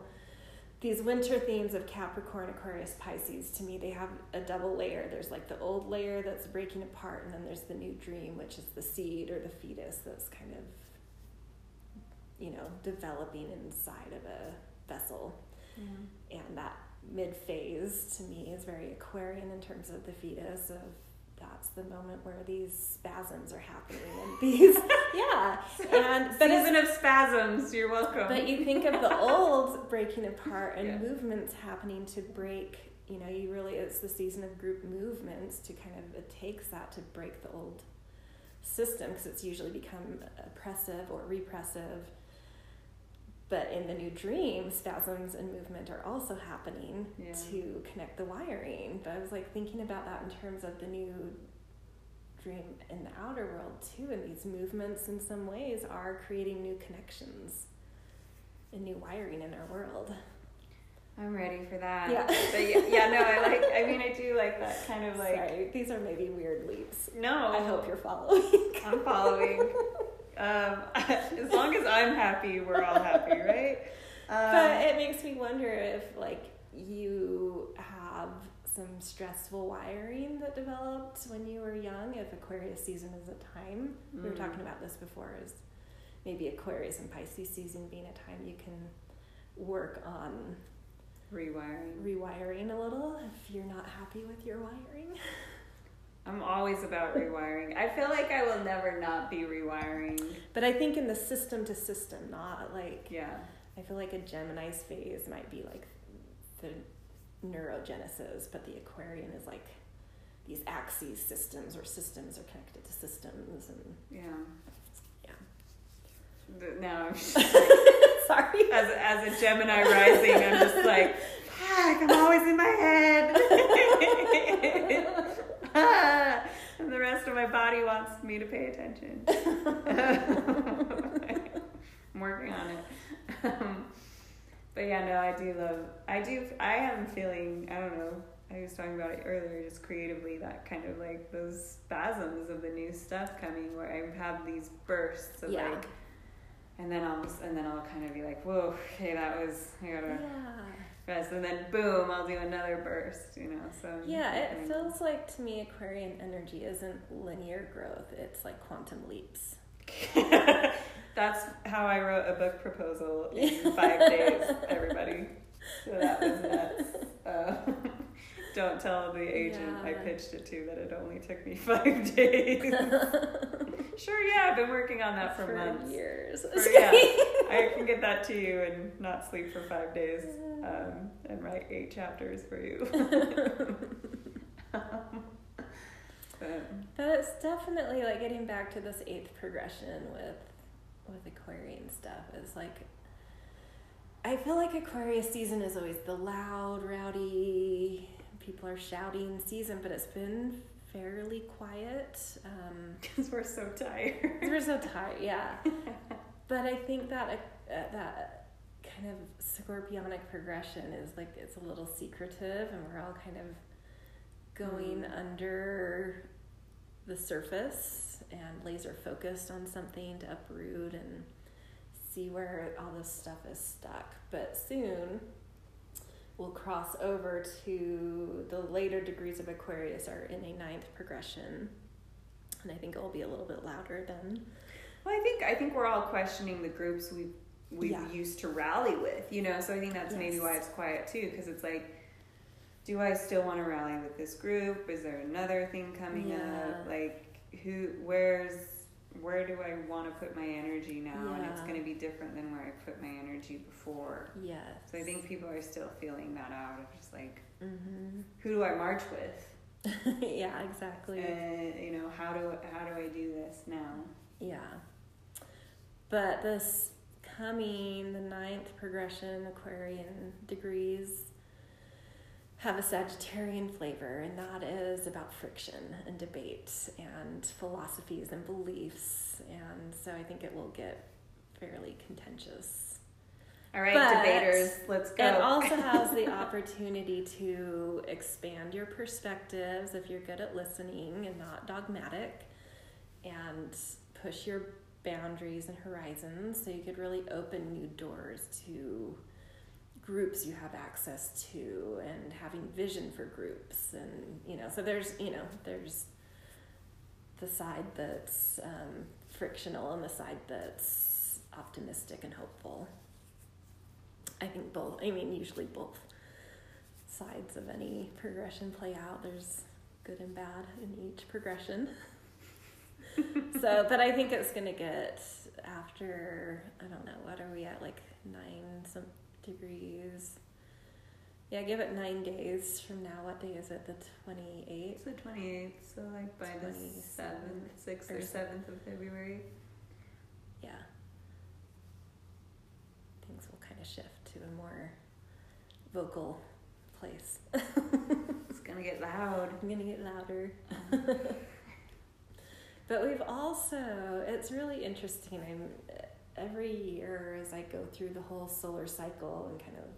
these winter themes of Capricorn, Aquarius, Pisces, to me, they have a double layer. There's like the old layer that's breaking apart, and then there's the new dream, which is the seed or the fetus that's kind of, you know, developing inside of a vessel. Yeah. And that mid phase to me is very Aquarian in terms of the fetus of that's the moment where these spasms are happening and these yeah and Season of spasms. You're welcome. but you think of the old breaking apart and Yeah. movements happening to break, you know, you really, it's the season of group movements to kind of, it takes that to break the old system because it's usually become oppressive or repressive. But in the new dream, spasms and movement are also happening Yeah. to connect the wiring. But I was like thinking about that in terms of the new dream in the outer world too, and these movements in some ways are creating new connections and new wiring in our world. I'm ready for that. Yeah. But yeah, yeah, no, I like. I mean, I do like that kind of like. Sorry, these are maybe weird leaps. No, I hope you're following. I'm following. Um, as long as I'm happy, we're all happy, right? Um, but it makes me wonder if like you have some stressful wiring that developed when you were young if aquarius season is a time we were Mm. talking about this before is maybe aquarius and pisces season being a time you can work on rewiring. rewiring a little if you're not happy with your wiring I'm always about rewiring. I feel like I will never not be rewiring. but i think in the system to system not like Yeah. I feel like a Gemini's phase might be like the neurogenesis, but the Aquarian is like these axes systems or systems are connected to systems and Yeah. Yeah. The- Now I'm sorry. as as a Gemini rising, I'm just like, fuck, I'm always in my head. and the rest of my body wants me to pay attention. I'm working on it. Um, but yeah, no, I do love. I do. I am feeling. I don't know. I was talking about it earlier, just creatively, that kind of like those spasms of the new stuff coming, where I have these bursts of Yeah. like, and then I'll and then I'll kind of be like, whoa, okay, that was I gotta Yeah. And then boom, I'll do another burst, you know. So Yeah, it feels like to me Aquarian energy isn't linear growth, it's like quantum leaps. That's how I wrote a book proposal in five days, everybody. So that was nuts. Uh, don't tell the agent I pitched it to that it only took me five days. sure, yeah, I've been working on that for, months. years. For- yeah, I can get that to you and not sleep for five days um, and write eight chapters for you. Um, but, But it's definitely like getting back to this eighth progression with with Aquarian stuff is like I feel like Aquarius season is always the loud, rowdy, people are shouting season, but it's been fairly quiet. Um, because we're so tired. we're so tired, yeah. But I think that uh, that kind of scorpionic progression is like it's a little secretive, and we're all kind of going Mm. under the surface and laser focused on something to uproot and see where all this stuff is stuck. But soon we'll cross over to the later degrees of Aquarius are in a ninth progression. And I think it will be a little bit louder then. Well, I think I think we're all questioning the groups we we Yeah. used to rally with, you know. So I think that's maybe why it's quiet too, because it's like, do I still want to rally with this group? Is there another thing coming Yeah. up? Like, who? Where's? Where do I want to put my energy now? And it's going to be different than where I put my energy before. Yes. So I think people are still feeling that out of just like, hmm who do I march with? yeah, exactly. Uh, you know, how do how do I do this now? Yeah. But this coming, the ninth progression, Aquarian degrees, have a Sagittarian flavor, and that is about friction and debate and philosophies and beliefs. And so I think it will get fairly contentious. All right, But debaters, let's go. It also has the opportunity to expand your perspectives if you're good at listening and not dogmatic, and push your boundaries and horizons so you could really open new doors to groups you have access to and having vision for groups and you know so there's you know there's the side that's um, frictional and the side that's optimistic and hopeful I think both. I mean, usually both sides of any progression play out. There's good and bad in each progression. so, but I think it's gonna get after I don't know what are we at like nine some degrees. Yeah, give it nine days from now. What day is it? The twenty eighth. It's the 28th, so like by the 7th, 6th or or 7th of February. Yeah. Things will kind of shift to a more vocal place. It's gonna get loud. I'm gonna get louder. but we've also, it's really interesting. I'm every year as I go through the whole solar cycle and kind of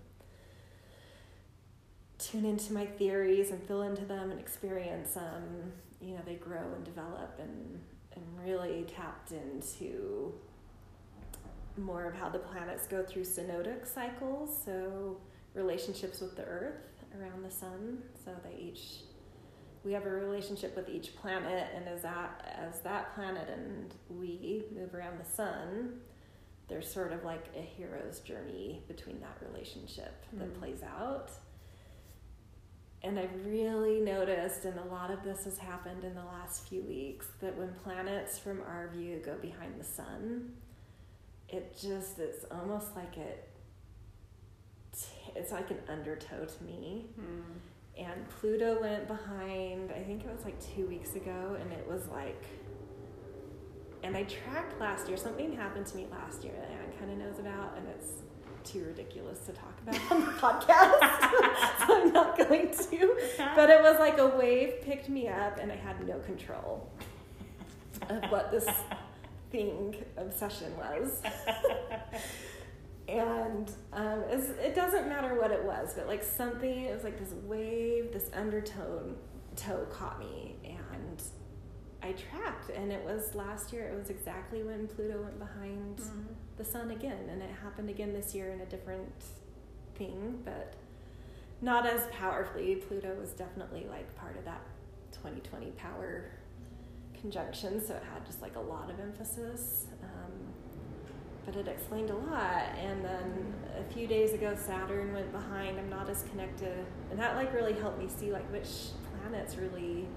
tune into my theories and fill into them and experience them, you know, they grow and develop and and really tapped into more of how the planets go through synodic cycles, so relationships with the earth around the sun. So they each we have a relationship with each planet and as that as that planet and we move around the sun, there's sort of like a hero's journey between that relationship that Mm. plays out. And I've really noticed, and a lot of this has happened in the last few weeks, that when planets from our view go behind the sun, it just it's almost like it it's like an undertow to me Mm. and Pluto went behind, I think it was like two weeks ago, and it was like, and I tracked last year, something happened to me last year that Anne kind of knows about, and it's too ridiculous to talk about on the podcast, so I'm not going to. But it was like a wave picked me up, and I had no control of what this thing obsession was. and um, it doesn't matter what it was, but like something, it was like this wave, this undertone toe caught me, I tracked. And it was last year, it was exactly when Pluto went behind Mm. the sun again, and it happened again this year in a different thing, but not as powerfully. Pluto was definitely like part of that 2020 power conjunction, so it had just like a lot of emphasis. Um, but it explained a lot. And then a few days ago, Saturn went behind. I'm not as connected, and that like really helped me see like which planets really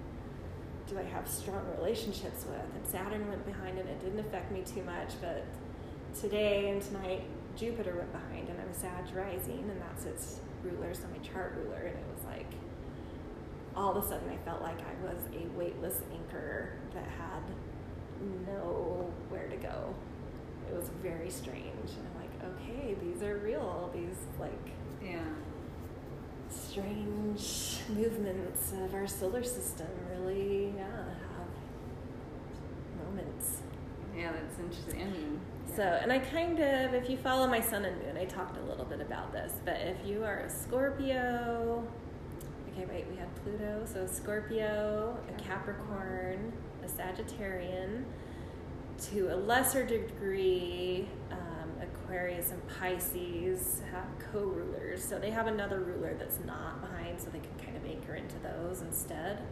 do I have strong relationships with. And Saturn went behind, and it didn't affect me too much. But today and tonight, Jupiter went behind, and I'm Sag rising, and that's its ruler, so my chart ruler, and it was like all of a sudden I felt like I was a weightless anchor that had nowhere to go. It was very strange. And I'm like, okay, these are real. These like Yeah. Strange movements of our solar system really, yeah, have moments. Yeah, that's interesting. I mean, So, and I kind of, if you follow my sun and moon, I talked a little bit about this, but if you are a Scorpio, okay, wait, we had Pluto, so Scorpio, a Capricorn, a Sagittarian, to a lesser degree, um, Aquarius and Pisces have co rulers. So they have another ruler that's not behind, so they can kind of anchor into those instead.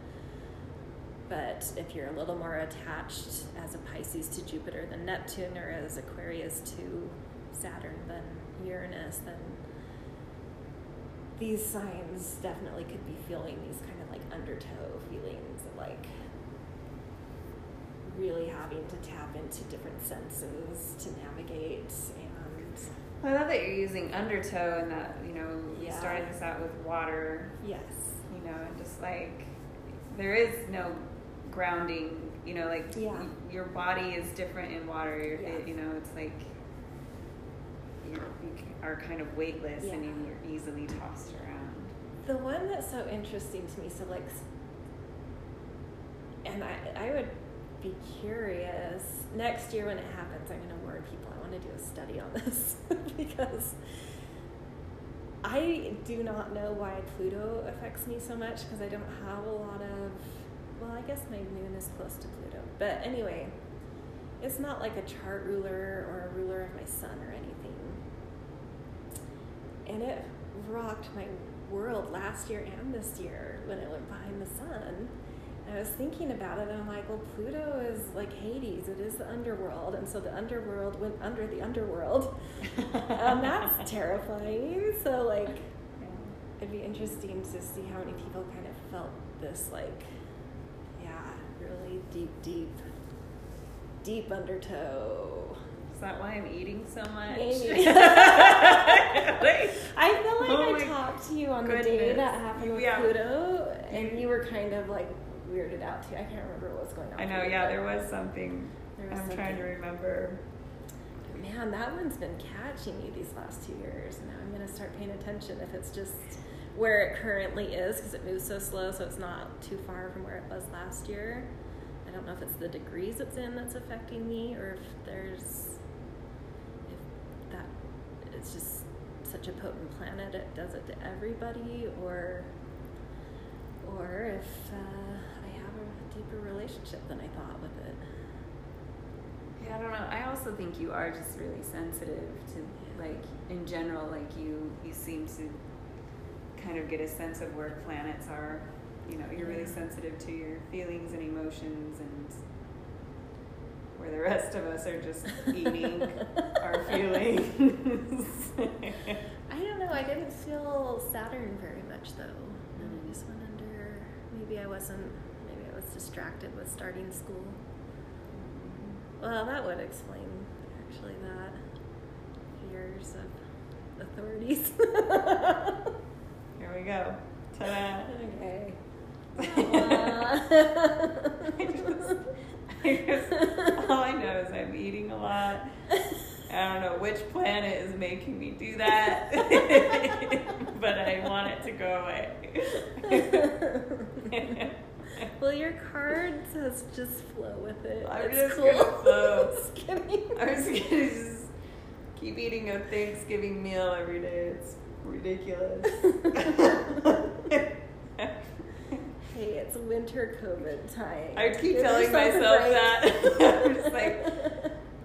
But if you're a little more attached as a Pisces to Jupiter than Neptune, or as Aquarius to Saturn than Uranus, then these signs definitely could be feeling these kind of like undertow feelings of like really having to tap into different senses to navigate and I love that you're using undertow and that, you know, you Yeah. started this out with water, yes you know, and just like there is no grounding, you know, like Yeah. y- your body is different in water. You're, Yeah. it, you know, it's like you're, you are kind of weightless and you're easily tossed around. The one that's so interesting to me, so like, and I, I would be curious next year when it happens. I'm going to warn people. I want to do a study on this because I do not know why Pluto affects me so much because I don't have a lot of. Well, I guess my moon is close to Pluto, but anyway, it's not like a chart ruler or a ruler of my sun or anything and it rocked my world last year and this year when it went behind the sun. I was thinking about it, and I'm like, well, Pluto is like Hades. It is the underworld, and so the underworld went under the underworld. um, that's terrifying. So like, Yeah. it'd be interesting to see how many people kind of felt this like, yeah, really deep, deep, deep undertow. Is that why I'm eating so much? Maybe. I feel like Oh I talked to you on the day that happened with Yeah. Pluto, and you were kind of like weirded out too. I can't remember what was going on. I know, yeah, there was something. There was I'm trying to remember. Man, that one's been catching me these last two years. and Now I'm gonna start paying attention if it's just where it currently is because it moves so slow, so it's not too far from where it was last year. I don't know if it's the degrees it's in that's affecting me, or if there's if that it's just such a potent planet it does it to everybody or or if uh, I have a deeper relationship than I thought with it. Yeah, I don't know. I also think you are just really sensitive to like in general, like you you seem to kind of get a sense of where planets are. You know, you're really sensitive to your feelings and emotions and where the rest of us are just eating our feelings. I don't know. I didn't feel Saturn very much though. And. I just went under. Maybe I wasn't. Was distracted with starting school. Well, that would explain actually that years of authorities. Here we go. Ta-da. okay. I just, I just, all I know is I'm eating a lot. I don't know which planet is making me do that, but I want it to go away. well, your card says just flow with it. I'm It's just cool. gonna flow. Just kidding. I'm just gonna just keep eating a Thanksgiving meal every day. It's ridiculous. Hey, it's winter COVID time. I keep Give telling myself break. that. I'm just like,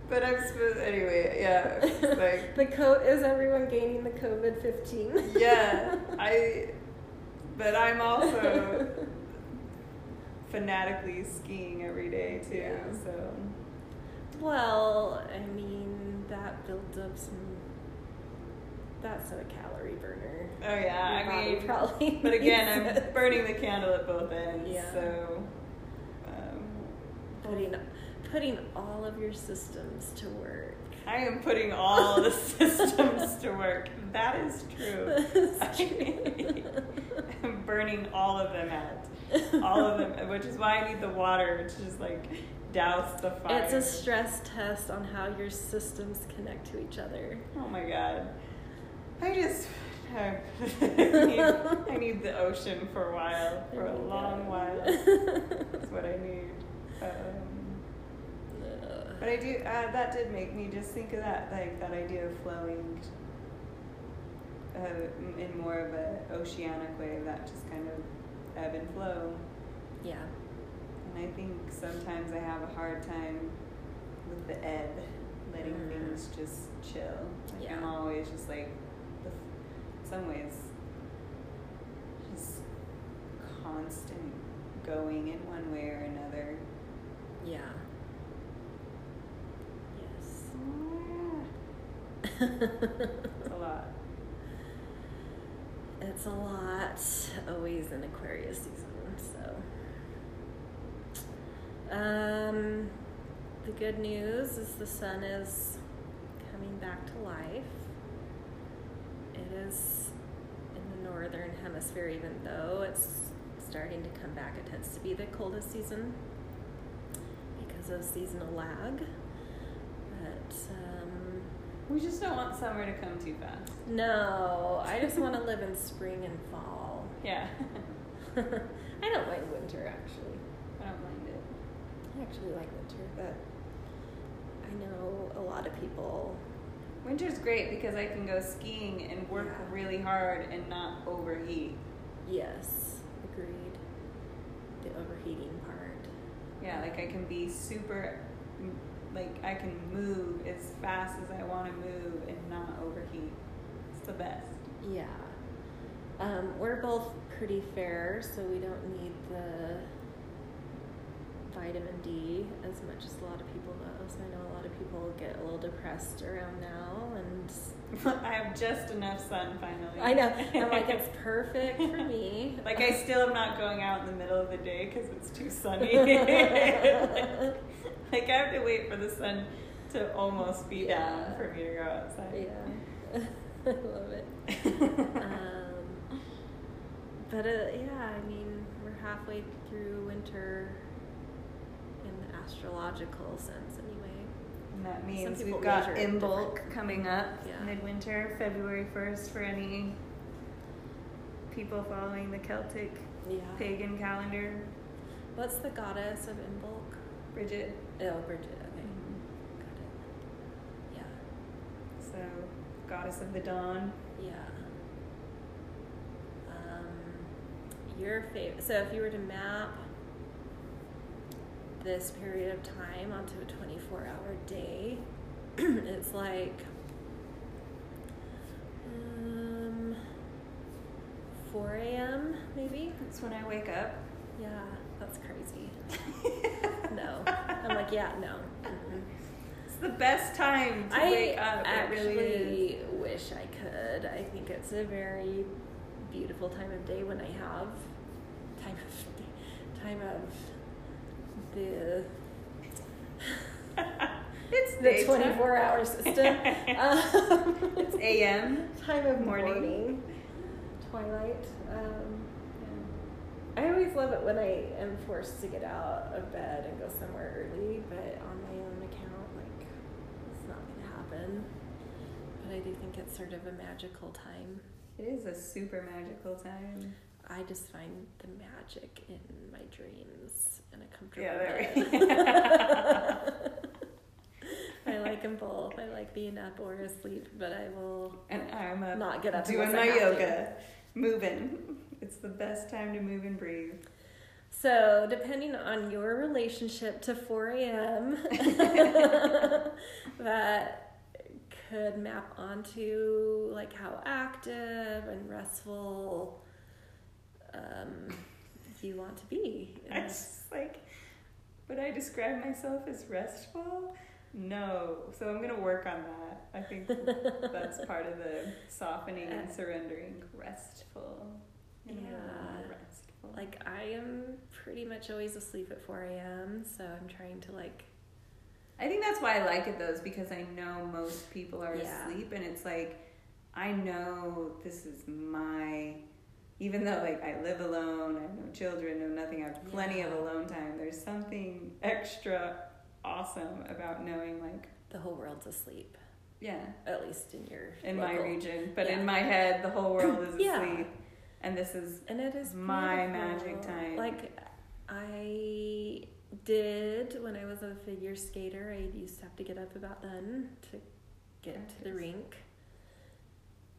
but I'm supposed anyway. Yeah, like the coat is everyone gaining the COVID fifteen. yeah. I, but I'm also fanatically skiing every day too. Yeah. So Well, I mean that built up some. That's a calorie burner. oh yeah, Your I mean, probably. but again, I'm it. burning the candle at both ends. Yeah. So. Um, putting putting all of your systems to work. I am putting all the systems to work. That is true. That's true. I'm burning all of them out. All of them, which is why I need the water to just like douse the fire. It's a stress test on how your systems connect to each other. Oh my god. I just. I need, I need the ocean for a while, for a long while. That's what I need. Um, But I do. Uh, that did make me just think of that, like that idea of flowing uh, in more of a oceanic way, that just kind of ebb and flow. yeah. And I think sometimes I have a hard time with the ebb, letting Mm. things just chill. Like I'm always just like, the, some ways, just constant going in one way or another. Yeah. Yes. Lot. It's a lot, always in Aquarius season, so. Um, the good news is the sun is coming back to life. It is in the northern hemisphere, even though it's starting to come back. It tends to be the coldest season because of seasonal lag. But um, We just don't want summer to come too fast. no, I just want to live in spring and fall. Yeah. I don't mind winter actually. I don't mind it. I actually like winter, but I know a lot of people. Winter's great because I can go skiing and work Yeah. really hard and not overheat. Yes, agreed. The overheating part. Yeah, like I can be super, like I can move as fast as I want to move and not overheat. It's the best. Yeah. Um, we're both pretty fair, so we don't need the vitamin D as much as a lot of people know. So I know a lot of people get a little depressed around now, and I have just enough sun finally. I know I'm like it's perfect for me. like I still am not going out in the middle of the day because it's too sunny. like I have to wait for the sun to almost be Yeah. down for me to go outside. Yeah, I love it. Um, but uh, yeah, I mean, we're halfway through winter in the astrological sense, anyway. And that means we've got Imbolc coming up Yeah. midwinter, February 1st, for any people following the Celtic Yeah. pagan calendar. What's the goddess of Imbolc? Bridget. Oh, Bridget. Okay, got it. Yeah. So, goddess of the dawn. Yeah. Um, your favorite. So if you were to map this period of time onto a 24 hour day, it's like um, 4 a.m. maybe. That's when I wake up. Yeah, that's crazy. no. I'm like, yeah, no. It's the best time to I wake up. actually it really is. wish I could. I think it's a very beautiful time of day when I have time of time of the it's the daytime. 24 hour system. um, It's AM. time of Morning. morning, twilight. Um, I always love it when I am forced to get out of bed and go somewhere early, but on my own account, like, it's not going to happen. But I do think it's sort of a magical time. It is a super magical time. I just find the magic in my dreams in a comfortable Yeah, there bed. I like them both. I like being up or asleep, but I will And I'm not get up doing my to. yoga, moving. It's the best time to move and breathe. So, depending on your relationship to 4 a.m., that could map onto like how active and restful um, you want to be. It's just like, would I describe myself as restful? No. So I'm gonna work on that. I think that's part of the softening and surrendering. Restful. I'm gonna be a little more Yeah. Restful. Like I am pretty much always asleep at 4 a.m., so I'm trying to like I think that's why I like it though, is because I know most people are Yeah. asleep, and it's like I know this is my. Even though like I live alone, I have no children, no nothing, I have plenty of alone time. There's something extra awesome about knowing like the whole world's asleep, yeah, at least in your in my region, but Yeah. in my head, the whole world is Yeah. asleep, and this is And it is My beautiful. magic time. Like I did when I was a figure skater. I used to have to get up about then to get to the rink.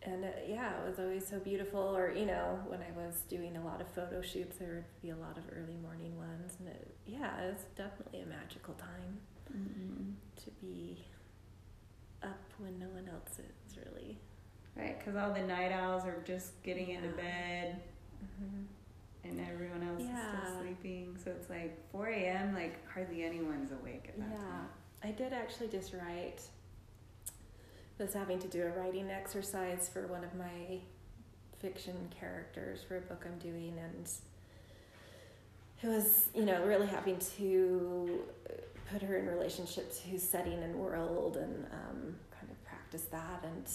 And it, yeah, it was always so beautiful. Or you know, when I was doing a lot of photo shoots, there would be a lot of early morning ones, and it, yeah, it's definitely a magical time mm-hmm. to be up when no one else is really. Right because all the night owls are just getting into bed. Mm-hmm. and everyone else is still sleeping. So it's like 4 a.m. Like hardly anyone's awake at that Yeah, time. I did actually just write. Was having to do a writing exercise for one of my fiction characters for a book I'm doing, and it was, you know, really having to put her in relationship to setting and world, and um, kind of practice that, and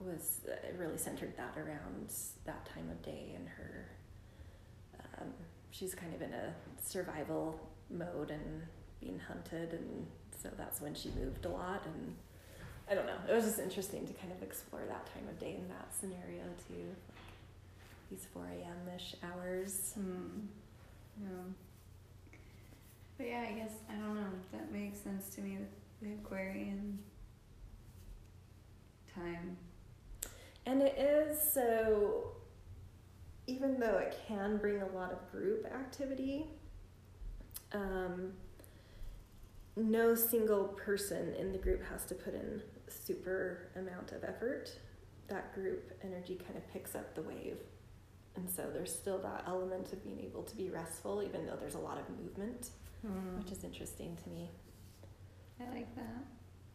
was it really centered that around that time of day and her. Um, she's kind of in a survival mode and being hunted and so that's when she moved a lot and I don't know. It was just interesting to kind of explore that time of day in that scenario too. Like these four AM ish hours. Hmm. Yeah. But yeah, I guess I don't know. That makes sense to me. with The Aquarian time. And it is so even though it can bring a lot of group activity, um, no single person in the group has to put in super amount of effort. That group energy kind of picks up the wave. And so there's still that element of being able to be restful, even though there's a lot of movement, Hmm. which is interesting to me. I like that.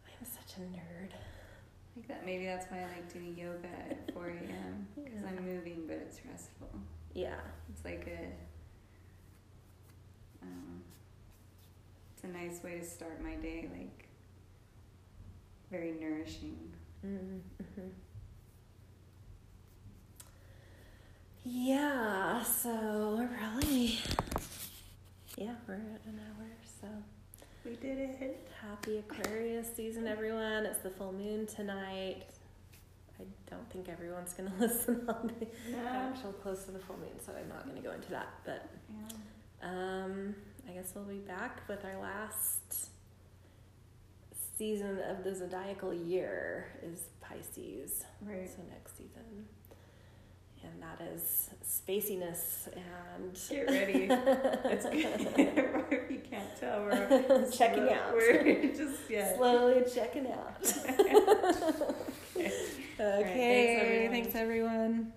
I'm such a nerd. Like that. Maybe that's why I like doing yoga at 4 a.m. Because Yeah. I'm moving, but it's restful. Yeah. It's like a. Don't. It's a nice way to start my day. Like. Very nourishing. Mm-hmm. Yeah, so we're probably, yeah, we're at an hour. So We did it. happy Aquarius season, everyone. It's the full moon tonight. I don't think everyone's going to listen on the Yeah. actual close to the full moon, so I'm not going to go into that. But yeah. um, I guess we'll be back with our last season of the zodiacal year is Pisces. Right. So next season. And that is spaciness and Get ready. It's good. you can't tell. We're checking slow- out. We're just yeah. Slowly checking out. Okay. okay, thanks, everyone. thanks everyone.